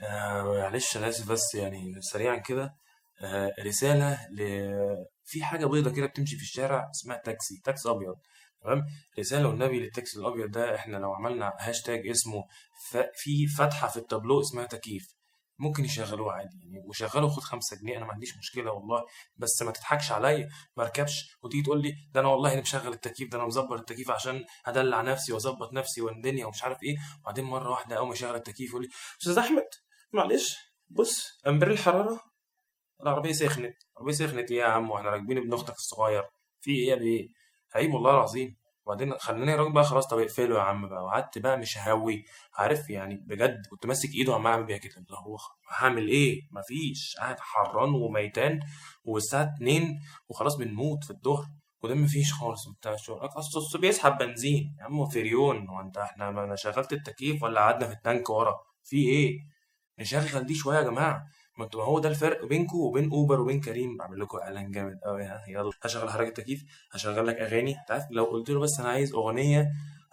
آه معلش أنا آسف بس يعني سريعا كده. آه رسالة ل في حاجة بيضة كده بتمشي في الشارع اسمها تاكسي تاكسي أبيض تمام؟ رسالة والنبي للتاكسي الأبيض ده إحنا لو عملنا هاشتاج اسمه ف... في فتحة في التابلو اسمها تكييف ممكن يشغلوه عادي يعني وشغله خد خمسة جنيه أنا ما عنديش مشكلة والله بس ما تضحكش عليا ما أركبش وتيجي تقول لي ده أنا والله أنا مشغل التكييف ده أنا مظبط التكييف عشان أدلع نفسي وأظبط نفسي والدنيا ومش عارف إيه وبعدين مرة واحدة أول ما يشغل التكييف يقول لي أستاذ أحمد معلش بص. أمبر الحرارة. العربية سخنت. العربية سخنت يا عم وإحنا راكبين ابن أختك الصغير. في إيه يا بيه عيب والله العظيم. وبعدين خلاني راجل بقى خلاص طب اقفله يا عم بقى. وقعدت بقى مش هاوي. عارف يعني بجد كنت ماسك إيده وعمال أعمل بيها كده. اللي هو هعمل إيه؟ مفيش. قاعد حران وميتان والساعة 2 وخلاص بنموت في الظهر. وده مفيش خالص. بتاع الشغل أصل بيسحب بنزين. يا عم فريون هو انت إحنا ما شغلت التكييف ولا قعدنا في التانك ورا؟ في إيه؟ نشغل دي شوية يا جماعة. ما أنتوا هو ده الفرق بينكم وبين أوبر وبين كريم. بعمل لكم إعلان جامد قوي يلا. هشغل حضرتك التكييف هشغل لك أغاني. انت عارف لو قلت له بس أنا عايز أغنية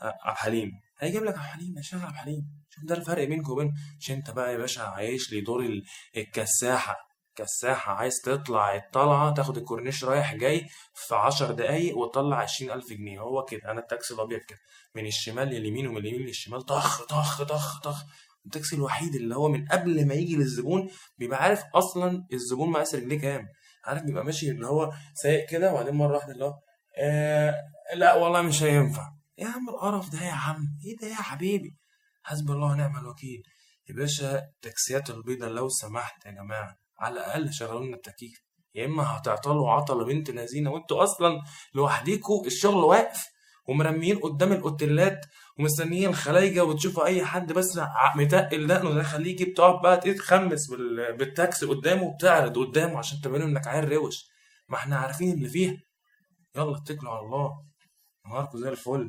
آه، عبد الحليم. هيجيب لك عبد الحليم هيشغل عبد الحليم. شوف ده الفرق بينكم وبين مش انت بقى يا باشا عايش لي دور ال- الكساحة. كساحة. عايز تطلع الطلعة تاخد الكورنيش رايح جاي في عشر دقايق وتطلع عشرين ألف جنيه. هو كده. أنا التاكسي الأبيض كده. من الشمال لليمين ومن اليمين للشمال. طخ طخ طخ طخ. التاكسي الوحيد اللي هو من قبل ما يجي للزبون بيبقى عارف أصلا الزبون مقاس رجليه كام. عارف بيبقى ماشي اللي هو سايق كده وبعدين مرة واحدة اللي هو آه لا والله مش هينفع. يا عم القرف ده يا عم. إيه ده يا حبيبي؟ حسبي الله ونعم الوكيل. يا باشا التاكسيات البيضاء لو سمحت يا جماعة على الأقل شغلوا لنا التكييف. يا إما هتعطلوا عطلة بنت لذينة وأنتوا أصلا لوحديكوا الشغل واقف. ومرميين قدام الأوتيلات ومستنيين الخلايجة وتشوفوا أي حد بس متقل دقنه ده خليه يجيب تقعد بقى تتخمس بال- بالتاكسي قدامه وبتعرض قدامه عشان تبين إنك عيل روش. ما إحنا عارفين اللي فيها. يلا اتكلوا على الله. نهاركم زي الفل.